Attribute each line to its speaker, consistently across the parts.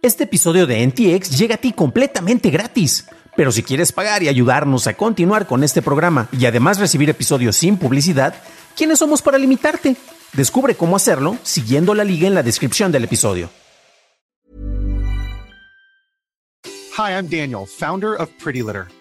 Speaker 1: Este episodio de NTX llega a ti completamente gratis. Pero si quieres pagar y ayudarnos a continuar con este programa y además recibir episodios sin publicidad, ¿quiénes somos para limitarte? Descubre cómo hacerlo siguiendo la liga en la descripción del episodio.
Speaker 2: Hi, I'm Daniel, founder of Pretty Litter.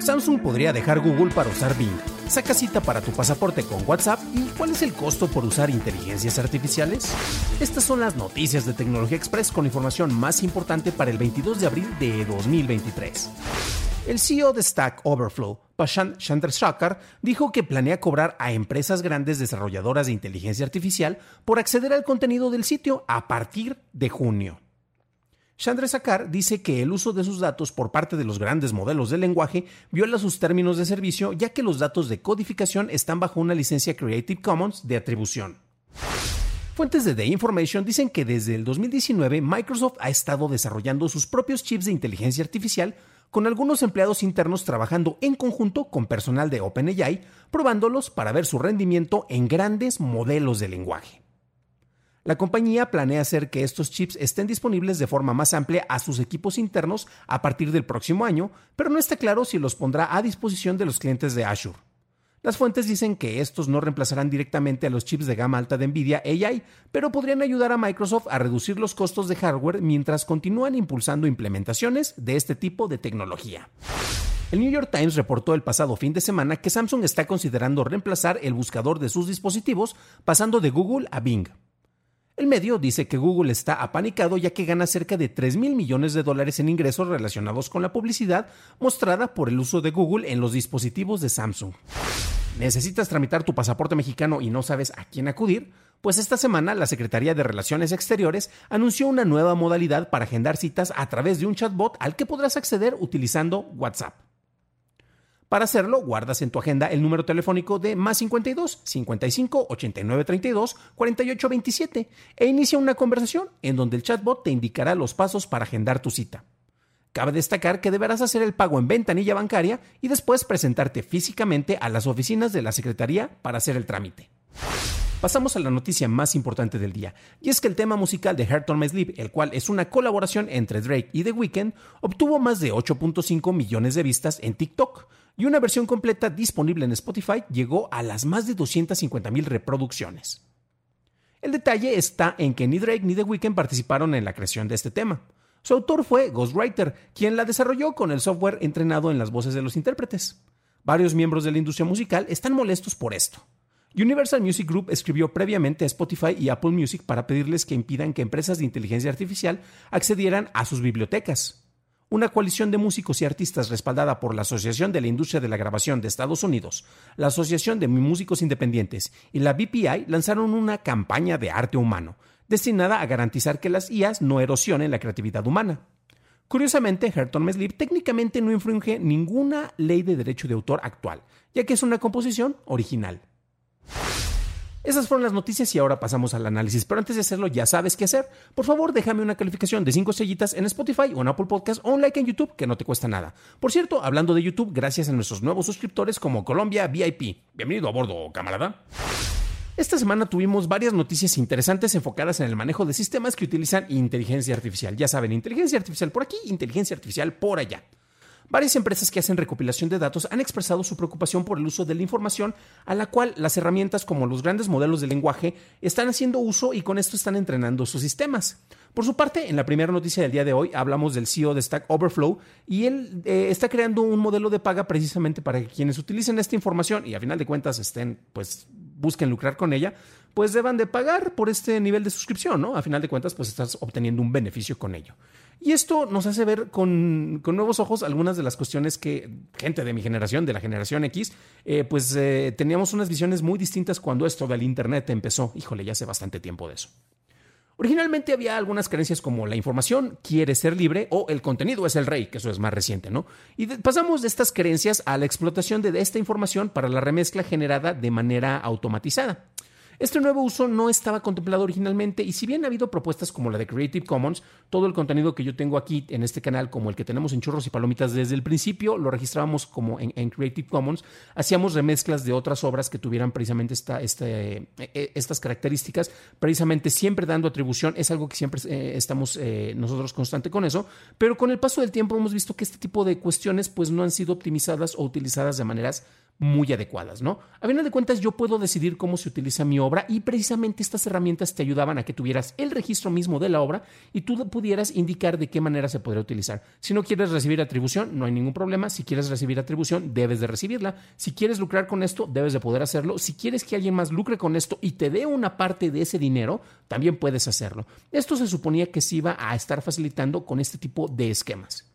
Speaker 1: Samsung podría dejar Google para usar Bing. Saca cita para tu pasaporte con WhatsApp y ¿cuál es el costo por usar inteligencias artificiales? Estas son las noticias de Tecnología Express con información más importante para el 22 de abril de 2023. El CEO de Stack Overflow, Prashant Chandrasekhar, dijo que planea cobrar a empresas grandes desarrolladoras de inteligencia artificial por acceder al contenido del sitio a partir de junio. Sakar dice que el uso de sus datos por parte de los grandes modelos de lenguaje viola sus términos de servicio ya que los datos de codificación están bajo una licencia Creative Commons de atribución. Fuentes de The Information dicen que desde el 2019 Microsoft ha estado desarrollando sus propios chips de inteligencia artificial con algunos empleados internos trabajando en conjunto con personal de OpenAI, probándolos para ver su rendimiento en grandes modelos de lenguaje. La compañía planea hacer que estos chips estén disponibles de forma más amplia a sus equipos internos a partir del próximo año, pero no está claro si los pondrá a disposición de los clientes de Azure. Las fuentes dicen que estos no reemplazarán directamente a los chips de gama alta de Nvidia AI, pero podrían ayudar a Microsoft a reducir los costos de hardware mientras continúan impulsando implementaciones de este tipo de tecnología. El New York Times reportó el pasado fin de semana que Samsung está considerando reemplazar el buscador de sus dispositivos pasando de Google a Bing. El medio dice que Google está apanicado ya que gana cerca de 3 mil millones de dólares en ingresos relacionados con la publicidad mostrada por el uso de Google en los dispositivos de Samsung. ¿Necesitas tramitar tu pasaporte mexicano y no sabes a quién acudir? Pues esta semana la Secretaría de Relaciones Exteriores anunció una nueva modalidad para agendar citas a través de un chatbot al que podrás acceder utilizando WhatsApp. Para hacerlo, guardas en tu agenda el número telefónico de más 52 55 89 32 48 27 e inicia una conversación en donde el chatbot te indicará los pasos para agendar tu cita. Cabe destacar que deberás hacer el pago en ventanilla bancaria y después presentarte físicamente a las oficinas de la Secretaría para hacer el trámite. Pasamos a la noticia más importante del día, y es que el tema musical de Heart on My Sleep, el cual es una colaboración entre Drake y The Weeknd, obtuvo más de 8.5 millones de vistas en TikTok, y una versión completa disponible en Spotify llegó a las más de 250 mil reproducciones. El detalle está en que ni Drake ni The Weeknd participaron en la creación de este tema. Su autor fue Ghostwriter, quien la desarrolló con el software entrenado en las voces de los intérpretes. Varios miembros de la industria musical están molestos por esto. Universal Music Group escribió previamente a Spotify y Apple Music para pedirles que impidan que empresas de inteligencia artificial accedieran a sus bibliotecas. Una coalición de músicos y artistas respaldada por la Asociación de la Industria de la Grabación de Estados Unidos, la Asociación de Músicos Independientes y la BPI lanzaron una campaña de arte humano, destinada a garantizar que las IAs no erosionen la creatividad humana. Curiosamente, Herton Meslip técnicamente no infringe ninguna ley de derecho de autor actual, ya que es una composición original. Esas fueron las noticias y ahora pasamos al análisis. Pero antes de hacerlo, ya sabes qué hacer. Por favor, déjame una calificación de 5 estrellitas en Spotify o en Apple Podcast o un like en YouTube, que no te cuesta nada. Por cierto, hablando de YouTube, gracias a nuestros nuevos suscriptores como Colombia VIP. Bienvenido a bordo, camarada. Esta semana tuvimos varias noticias interesantes enfocadas en el manejo de sistemas que utilizan inteligencia artificial. Ya saben, inteligencia artificial por aquí, inteligencia artificial por allá. Varias empresas que hacen recopilación de datos han expresado su preocupación por el uso de la información a la cual las herramientas como los grandes modelos de lenguaje están haciendo uso y con esto están entrenando sus sistemas. Por su parte, en la primera noticia del día de hoy hablamos del CEO de Stack Overflow y él eh, está creando un modelo de paga precisamente para que quienes utilicen esta información y a final de cuentas estén, pues, busquen lucrar con ella, pues deban de pagar por este nivel de suscripción, ¿no? A final de cuentas, pues estás obteniendo un beneficio con ello. Y esto nos hace ver con, nuevos ojos algunas de las cuestiones que gente de mi generación, de la generación X, eh, pues eh, teníamos unas visiones muy distintas cuando esto del Internet empezó. Híjole, ya hace bastante tiempo de eso. Originalmente había algunas creencias como la información quiere ser libre o el contenido es el rey, que eso es más reciente, ¿no? Y pasamos de estas creencias a la explotación de esta información para la remezcla generada de manera automatizada. Este nuevo uso no estaba contemplado originalmente y si bien ha habido propuestas como la de Creative Commons, todo el contenido que yo tengo aquí en este canal, como el que tenemos en Churros y Palomitas desde el principio, lo registrábamos como en, Creative Commons, hacíamos remezclas de otras obras que tuvieran precisamente este, estas características, precisamente siempre dando atribución, es algo que siempre eh, estamos nosotros constante con eso, pero con el paso del tiempo hemos visto que este tipo de cuestiones pues no han sido optimizadas o utilizadas de maneras muy adecuadas, ¿no? A final de cuentas, yo puedo decidir cómo se utiliza mi obra y precisamente estas herramientas te ayudaban a que tuvieras el registro mismo de la obra y tú pudieras indicar de qué manera se podría utilizar. Si no quieres recibir atribución, no hay ningún problema. Si quieres recibir atribución, debes de recibirla. Si quieres lucrar con esto, debes de poder hacerlo. Si quieres que alguien más lucre con esto y te dé una parte de ese dinero, también puedes hacerlo. Esto se suponía que se iba a estar facilitando con este tipo de esquemas.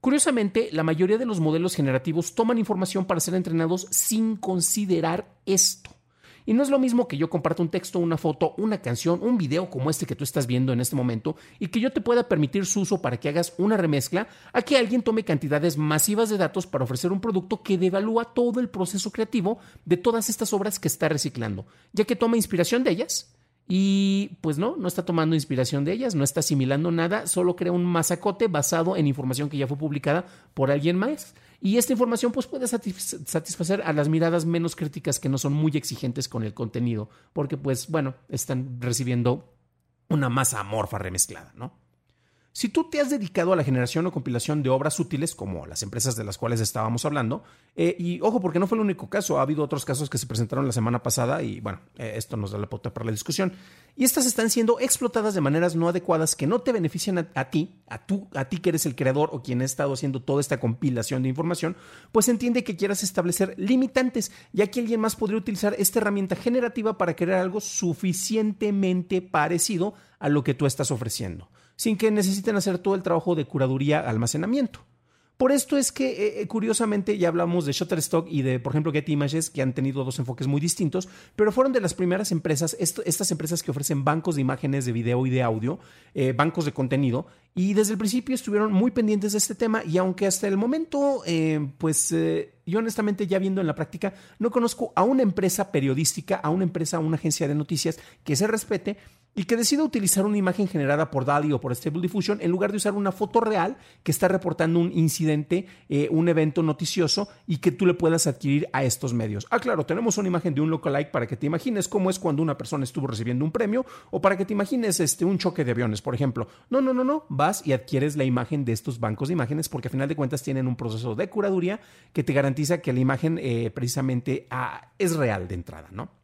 Speaker 1: Curiosamente, la mayoría de los modelos generativos toman información para ser entrenados sin considerar esto. Y no es lo mismo que yo comparta un texto, una foto, una canción, un video como este que tú estás viendo en este momento y que yo te pueda permitir su uso para que hagas una remezcla a que alguien tome cantidades masivas de datos para ofrecer un producto que devalúa todo el proceso creativo de todas estas obras que está reciclando, ya que toma inspiración de ellas y pues no, no está tomando inspiración de ellas, no está asimilando nada, solo crea un masacote basado en información que ya fue publicada por alguien más. Y esta información pues puede satisfacer a las miradas menos críticas que no son muy exigentes con el contenido, porque pues bueno, están recibiendo una masa amorfa remezclada, ¿no? Si tú te has dedicado a la generación o compilación de obras útiles, como las empresas de las cuales estábamos hablando, eh, y ojo, porque no fue el único caso, ha habido otros casos que se presentaron la semana pasada y bueno, eh, esto nos da la pauta para la discusión, y estas están siendo explotadas de maneras no adecuadas que no te benefician a, ti, a, tú, a ti que eres el creador o quien ha estado haciendo toda esta compilación de información, pues entiende que quieras establecer limitantes, ya que alguien más podría utilizar esta herramienta generativa para crear algo suficientemente parecido a lo que tú estás ofreciendo sin que necesiten hacer todo el trabajo de curaduría almacenamiento. Por esto es que, eh, eh, curiosamente, ya hablamos de Shutterstock y de, por ejemplo, Getty Images, que han tenido dos enfoques muy distintos, pero fueron de las primeras empresas, estas empresas que ofrecen bancos de imágenes, de video y de audio, eh, bancos de contenido, y desde el principio estuvieron muy pendientes de este tema, y aunque hasta el momento, pues yo honestamente ya viendo en la práctica, no conozco a una empresa periodística, a una empresa, a una agencia de noticias que se respete y que decida utilizar una imagen generada por DALI o por Stable Diffusion en lugar de usar una foto real que está reportando un incidente, eh, un evento noticioso y que tú le puedas adquirir a estos medios. Ah, claro, tenemos una imagen de un lookalike para que te imagines cómo es cuando una persona estuvo recibiendo un premio o para que te imagines este, un choque de aviones, por ejemplo. No, no, no, no, vas y adquieres la imagen de estos bancos de imágenes porque a final de cuentas tienen un proceso de curaduría que te garantiza que la imagen eh, precisamente ah, es real de entrada, ¿no?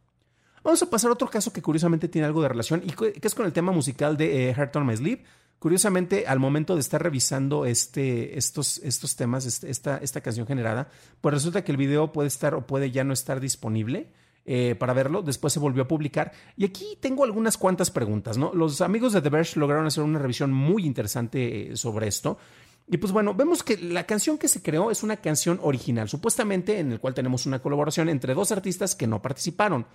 Speaker 1: Vamos a pasar a otro caso que curiosamente tiene algo de relación y que es con el tema musical de eh, Heart on My Sleep. Curiosamente, al momento de estar revisando este, estos, estos temas, este, esta, esta canción generada, pues resulta que el video puede estar o puede ya no estar disponible. Eh, para verlo. Después se volvió a publicar. Y aquí tengo algunas cuantas preguntas, ¿no? Los amigos de The Verge lograron hacer una revisión muy interesante eh, sobre esto. Y pues bueno, vemos que la canción que se creó es una canción original, supuestamente en el cual tenemos una colaboración entre dos artistas que no participaron.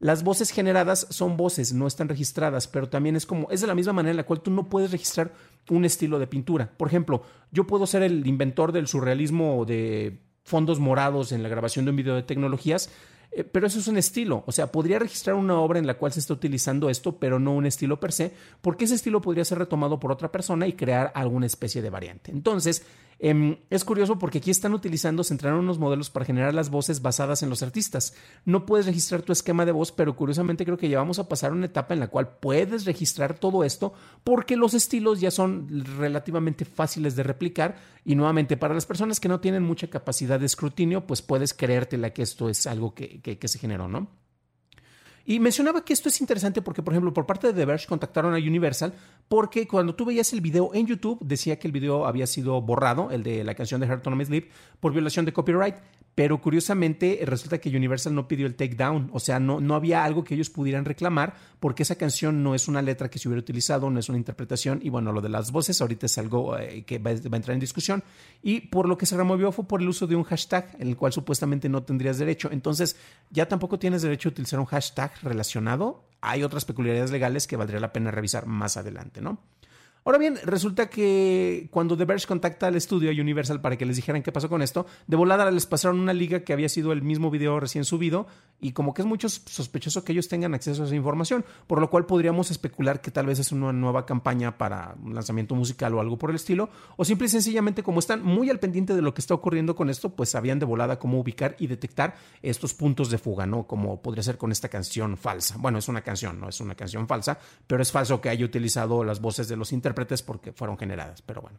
Speaker 1: Las voces generadas son voces, no están registradas, pero también es como, es de la misma manera en la cual tú no puedes registrar un estilo de pintura. Por ejemplo, yo puedo ser el inventor del surrealismo de fondos morados en la grabación de un video de tecnologías, eh, pero eso es un estilo. O sea, podría registrar una obra en la cual se está utilizando esto, pero no un estilo per se, porque ese estilo podría ser retomado por otra persona y crear alguna especie de variante. Entonces, Em, es curioso porque aquí están utilizando, se entrenaron unos modelos para generar las voces basadas en los artistas. No puedes registrar tu esquema de voz, pero curiosamente creo que ya vamos a pasar una etapa en la cual puedes registrar todo esto porque los estilos ya son relativamente fáciles de replicar y nuevamente para las personas que no tienen mucha capacidad de escrutinio, pues puedes creértela que esto es algo que, que se generó, ¿no? Y mencionaba que esto es interesante porque, por ejemplo, por parte de The Verge contactaron a Universal porque cuando tú veías el video en YouTube decía que el video había sido borrado, el de la canción de Heart on My Sleep, por violación de copyright. Pero curiosamente resulta que Universal no pidió el takedown, o sea, no, no había algo que ellos pudieran reclamar porque esa canción no es una letra que se hubiera utilizado, no es una interpretación y bueno, lo de las voces ahorita es algo eh, que va, a entrar en discusión y por lo que se removió fue por el uso de un hashtag en el cual supuestamente no tendrías derecho. Entonces, ya tampoco tienes derecho a utilizar un hashtag relacionado hay otras peculiaridades legales que valdría la pena revisar más adelante, ¿no? Ahora bien, resulta que cuando The Verge contacta al estudio Universal para que les dijeran qué pasó con esto, de volada les pasaron una liga que había sido el mismo video recién subido y como que es mucho sospechoso que ellos tengan acceso a esa información, por lo cual podríamos especular que tal vez es una nueva campaña para un lanzamiento musical o algo por el estilo, o simple y sencillamente como están muy al pendiente de lo que está ocurriendo con esto, pues sabían de volada cómo ubicar y detectar estos puntos de fuga, ¿no? Como podría ser con esta canción falsa. Bueno, es una canción, no es una canción falsa, pero es falso que haya utilizado las voces de los intérpretes porque fueron generadas, pero bueno.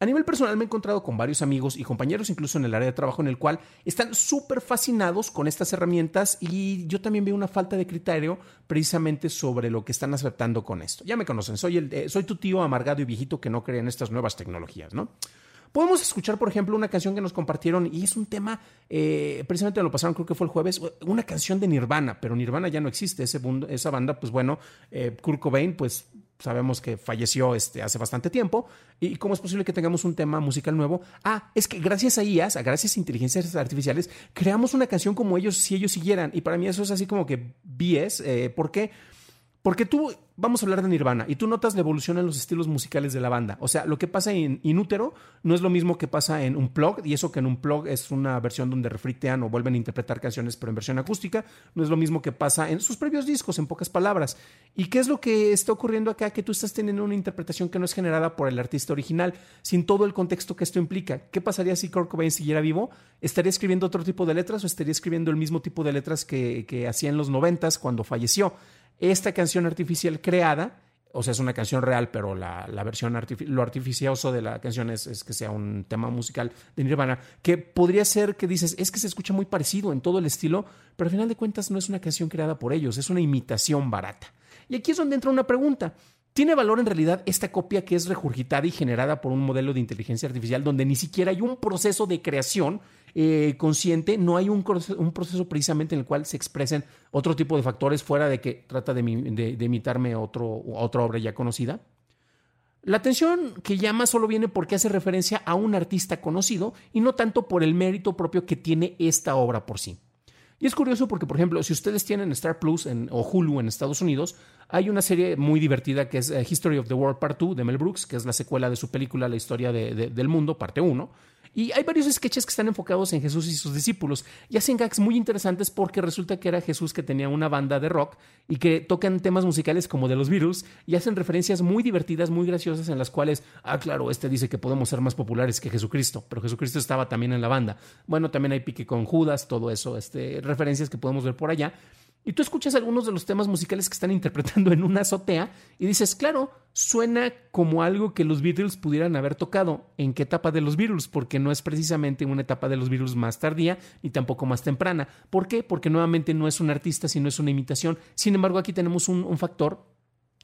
Speaker 1: A nivel personal me he encontrado con varios amigos y compañeros incluso en el área de trabajo en el cual están súper fascinados con estas herramientas y yo también veo una falta de criterio precisamente sobre lo que están aceptando con esto. Ya me conocen, soy, el, eh, soy tu tío amargado y viejito que no cree en estas nuevas tecnologías, ¿no? Podemos escuchar, por ejemplo, una canción que nos compartieron y es un tema, eh, precisamente lo pasaron, creo que fue el jueves, una canción de Nirvana, pero Nirvana ya no existe, ese, esa banda, pues bueno, eh, Kurt Cobain, pues sabemos que falleció este, hace bastante tiempo. ¿Y cómo es posible que tengamos un tema musical nuevo? Ah, es que gracias a IAS, a gracias a inteligencias artificiales, creamos una canción como ellos si ellos siguieran. Y para mí eso es así como que BS. Eh, ¿Por qué? Porque tú, vamos a hablar de Nirvana, y tú notas la evolución en los estilos musicales de la banda. O sea, lo que pasa en Inútero no es lo mismo que pasa en un plug, y eso que en un plug es una versión donde refritean o vuelven a interpretar canciones, pero en versión acústica, no es lo mismo que pasa en sus previos discos, en pocas palabras. ¿Y qué es lo que está ocurriendo acá? Que tú estás teniendo una interpretación que no es generada por el artista original, sin todo el contexto que esto implica. ¿Qué pasaría si Kurt Cobain siguiera vivo? ¿Estaría escribiendo otro tipo de letras o estaría escribiendo el mismo tipo de letras que, que hacía en los noventas cuando falleció? Esta canción artificial creada, o sea, es una canción real, pero la, versión, lo artificioso de la canción es, que sea un tema musical de Nirvana, que podría ser que dices, es que se escucha muy parecido en todo el estilo, pero al final de cuentas no es una canción creada por ellos, es una imitación barata. Y aquí es donde entra una pregunta. ¿Tiene valor en realidad esta copia que es regurgitada y generada por un modelo de inteligencia artificial donde ni siquiera hay un proceso de creación eh, consciente, no hay un, proceso precisamente en el cual se expresen otro tipo de factores fuera de que trata de, imitarme otro, otra obra ya conocida? La atención que llama solo viene porque hace referencia a un artista conocido y no tanto por el mérito propio que tiene esta obra por sí. Y es curioso porque, por ejemplo, si ustedes tienen Star Plus o Hulu en Estados Unidos, hay una serie muy divertida que es eh, History of the World Part 2 de Mel Brooks, que es la secuela de su película La historia del mundo, parte 1. Y hay varios sketches que están enfocados en Jesús y sus discípulos y hacen gags muy interesantes porque resulta que era Jesús que tenía una banda de rock y que tocan temas musicales como de los virus y hacen referencias muy divertidas, muy graciosas en las cuales, ah, claro, este dice que podemos ser más populares que Jesucristo, pero Jesucristo estaba también en la banda. Bueno, también hay pique con Judas, todo eso, este, referencias que podemos ver por allá. Y tú escuchas algunos de los temas musicales que están interpretando en una azotea y dices, claro, suena como algo que los Beatles pudieran haber tocado. ¿En qué etapa de los Beatles? Porque no es precisamente una etapa de los Beatles más tardía ni tampoco más temprana. ¿Por qué? Porque nuevamente no es un artista, sino es una imitación. Sin embargo, aquí tenemos un, un factor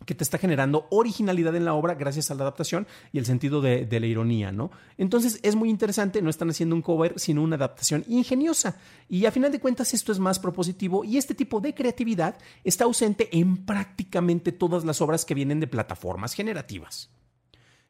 Speaker 1: que te está generando originalidad en la obra gracias a la adaptación y el sentido de, la ironía, ¿no? Entonces es muy interesante, no están haciendo un cover, sino una adaptación ingeniosa. Y a final de cuentas esto es más propositivo y este tipo de creatividad está ausente en prácticamente todas las obras que vienen de plataformas generativas.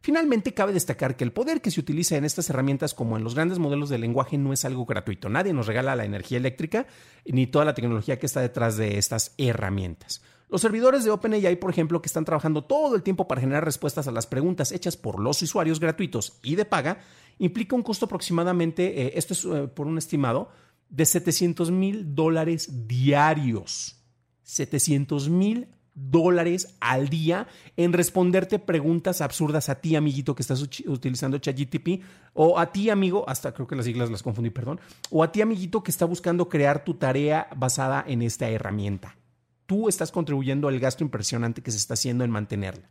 Speaker 1: Finalmente, cabe destacar que el poder que se utiliza en estas herramientas como en los grandes modelos de lenguaje no es algo gratuito. Nadie nos regala la energía eléctrica ni toda la tecnología que está detrás de estas herramientas. Los servidores de OpenAI, por ejemplo, que están trabajando todo el tiempo para generar respuestas a las preguntas hechas por los usuarios gratuitos y de paga, implica un costo aproximadamente, eh, esto es eh, por un estimado, de 700 mil dólares diarios. 700 mil dólares al día en responderte preguntas absurdas a ti, amiguito, que estás utilizando ChatGTP, o a ti, amigo, hasta creo que las siglas las confundí, perdón, o a ti, amiguito, que está buscando crear tu tarea basada en esta herramienta tú estás contribuyendo al gasto impresionante que se está haciendo en mantenerla.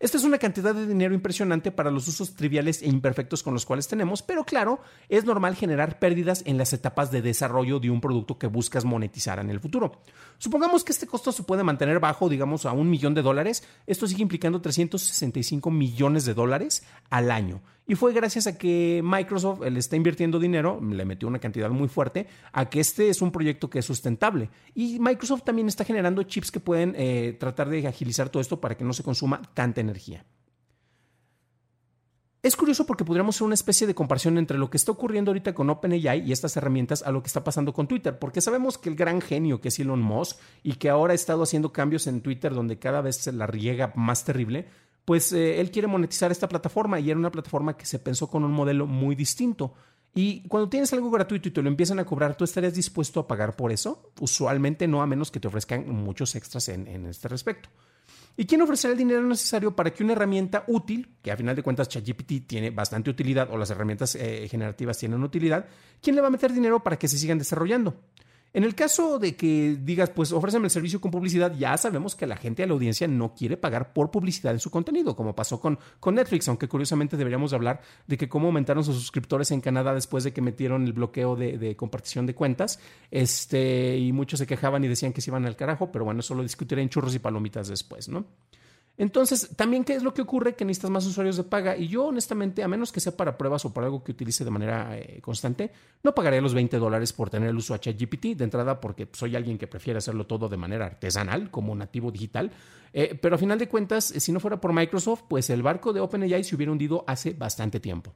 Speaker 1: Esta es una cantidad de dinero impresionante para los usos triviales e imperfectos con los cuales tenemos, pero claro, es normal generar pérdidas en las etapas de desarrollo de un producto que buscas monetizar en el futuro. Supongamos que este costo se puede mantener bajo, digamos, a un millón de dólares. Esto sigue implicando 365 millones de dólares al año. Y fue gracias a que Microsoft le está invirtiendo dinero, le metió una cantidad muy fuerte, a que este es un proyecto que es sustentable. Y Microsoft también está generando chips que pueden eh, tratar de agilizar todo esto para que no se consuma tanta energía. Es curioso porque podríamos hacer una especie de comparación entre lo que está ocurriendo ahorita con OpenAI y estas herramientas a lo que está pasando con Twitter, porque sabemos que el gran genio que es Elon Musk y que ahora ha estado haciendo cambios en Twitter donde cada vez se la riega más terrible, pues eh, él quiere monetizar esta plataforma y era una plataforma que se pensó con un modelo muy distinto. Y cuando tienes algo gratuito y te lo empiezan a cobrar, ¿tú estarías dispuesto a pagar por eso? Usualmente no, a menos que te ofrezcan muchos extras en, este respecto. ¿Y quién ofrecerá el dinero necesario para que una herramienta útil, que a final de cuentas ChatGPT tiene bastante utilidad o las herramientas eh, generativas tienen utilidad, quién le va a meter dinero para que se sigan desarrollando? En el caso de que digas, pues ofréceme el servicio con publicidad, ya sabemos que la gente de la audiencia no quiere pagar por publicidad en su contenido, como pasó con, con Netflix, aunque curiosamente deberíamos hablar de que cómo aumentaron sus suscriptores en Canadá después de que metieron el bloqueo de, compartición de cuentas, este, y muchos se quejaban y decían que se iban al carajo, pero bueno, eso lo discutiré en churros y palomitas después, ¿no? Entonces, también, ¿qué es lo que ocurre? Que necesitas más usuarios de paga. Y yo, honestamente, a menos que sea para pruebas o para algo que utilice de manera eh, constante, no pagaré los 20 dólares por tener el uso a ChatGPT de entrada porque soy alguien que prefiere hacerlo todo de manera artesanal, como nativo digital. Eh, pero a final de cuentas, si no fuera por Microsoft, pues el barco de OpenAI se hubiera hundido hace bastante tiempo.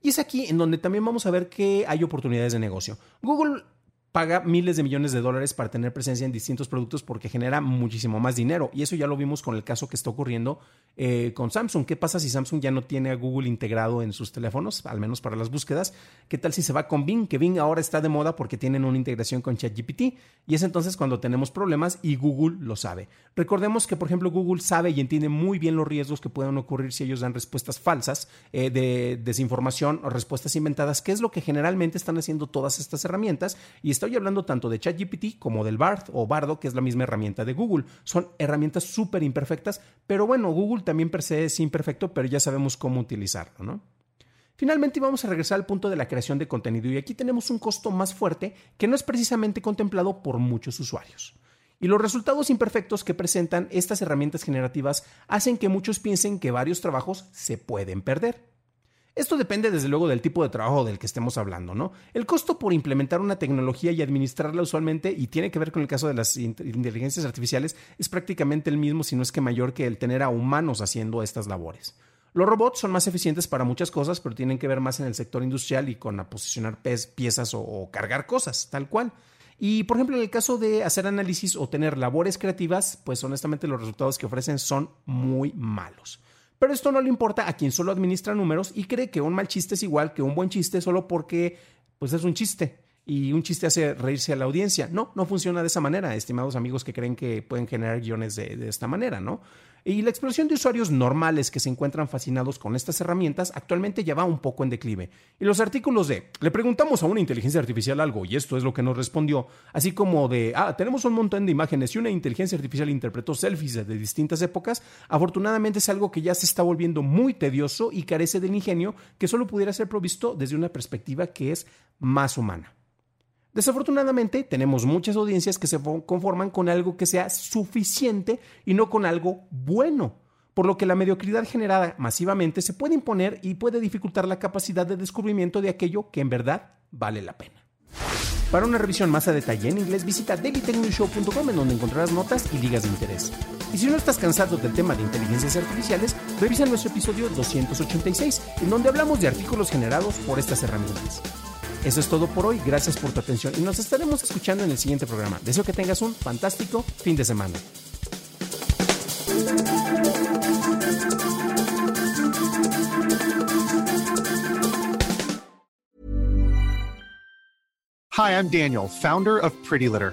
Speaker 1: Y es aquí en donde también vamos a ver que hay oportunidades de negocio. Google paga miles de millones de dólares para tener presencia en distintos productos porque genera muchísimo más dinero. Y eso ya lo vimos con el caso que está ocurriendo eh, con Samsung. ¿Qué pasa si Samsung ya no tiene a Google integrado en sus teléfonos, al menos para las búsquedas? ¿Qué tal si se va con Bing? Que Bing ahora está de moda porque tienen una integración con ChatGPT. Y es entonces cuando tenemos problemas y Google lo sabe. Recordemos que, por ejemplo, Google sabe y entiende muy bien los riesgos que pueden ocurrir si ellos dan respuestas falsas eh, de desinformación o respuestas inventadas, que es lo que generalmente están haciendo todas estas herramientas. Y Estoy hablando tanto de ChatGPT como del Bard o Bardo, que es la misma herramienta de Google. Son herramientas súper imperfectas, pero bueno, Google también per se es imperfecto, pero ya sabemos cómo utilizarlo, ¿no? Finalmente vamos a regresar al punto de la creación de contenido y aquí tenemos un costo más fuerte que no es precisamente contemplado por muchos usuarios. Y los resultados imperfectos que presentan estas herramientas generativas hacen que muchos piensen que varios trabajos se pueden perder. Esto depende desde luego del tipo de trabajo del que estemos hablando, ¿no? El costo por implementar una tecnología y administrarla usualmente, y tiene que ver con el caso de las inteligencias artificiales, es prácticamente el mismo, si no es que mayor que el tener a humanos haciendo estas labores. Los robots son más eficientes para muchas cosas, pero tienen que ver más en el sector industrial y con posicionar piezas o, o cargar cosas, tal cual. Y por ejemplo, en el caso de hacer análisis o tener labores creativas, pues honestamente los resultados que ofrecen son muy malos. Pero esto no le importa a quien solo administra números y cree que un mal chiste es igual que un buen chiste solo porque pues es un chiste y un chiste hace reírse a la audiencia. No, no funciona de esa manera, estimados amigos que creen que pueden generar guiones de, esta manera, ¿no? Y la explosión de usuarios normales que se encuentran fascinados con estas herramientas actualmente ya va un poco en declive. Y los artículos de le preguntamos a una inteligencia artificial algo y esto es lo que nos respondió, así como de ah, tenemos un montón de imágenes y una inteligencia artificial interpretó selfies de distintas épocas, afortunadamente es algo que ya se está volviendo muy tedioso y carece del ingenio que solo pudiera ser provisto desde una perspectiva que es más humana. Desafortunadamente, tenemos muchas audiencias que se conforman con algo que sea suficiente y no con algo bueno, por lo que la mediocridad generada masivamente se puede imponer y puede dificultar la capacidad de descubrimiento de aquello que en verdad vale la pena. Para una revisión más a detalle en inglés, visita dailytechnewshow.com en donde encontrarás notas y ligas de interés. Y si no estás cansado del tema de inteligencias artificiales, revisa nuestro episodio 286, en donde hablamos de artículos generados por estas herramientas. Eso es todo por hoy, gracias por tu atención y nos estaremos escuchando en el siguiente programa. Deseo que tengas un fantástico fin de semana.
Speaker 2: Hi, I'm Daniel, founder of Pretty Litter.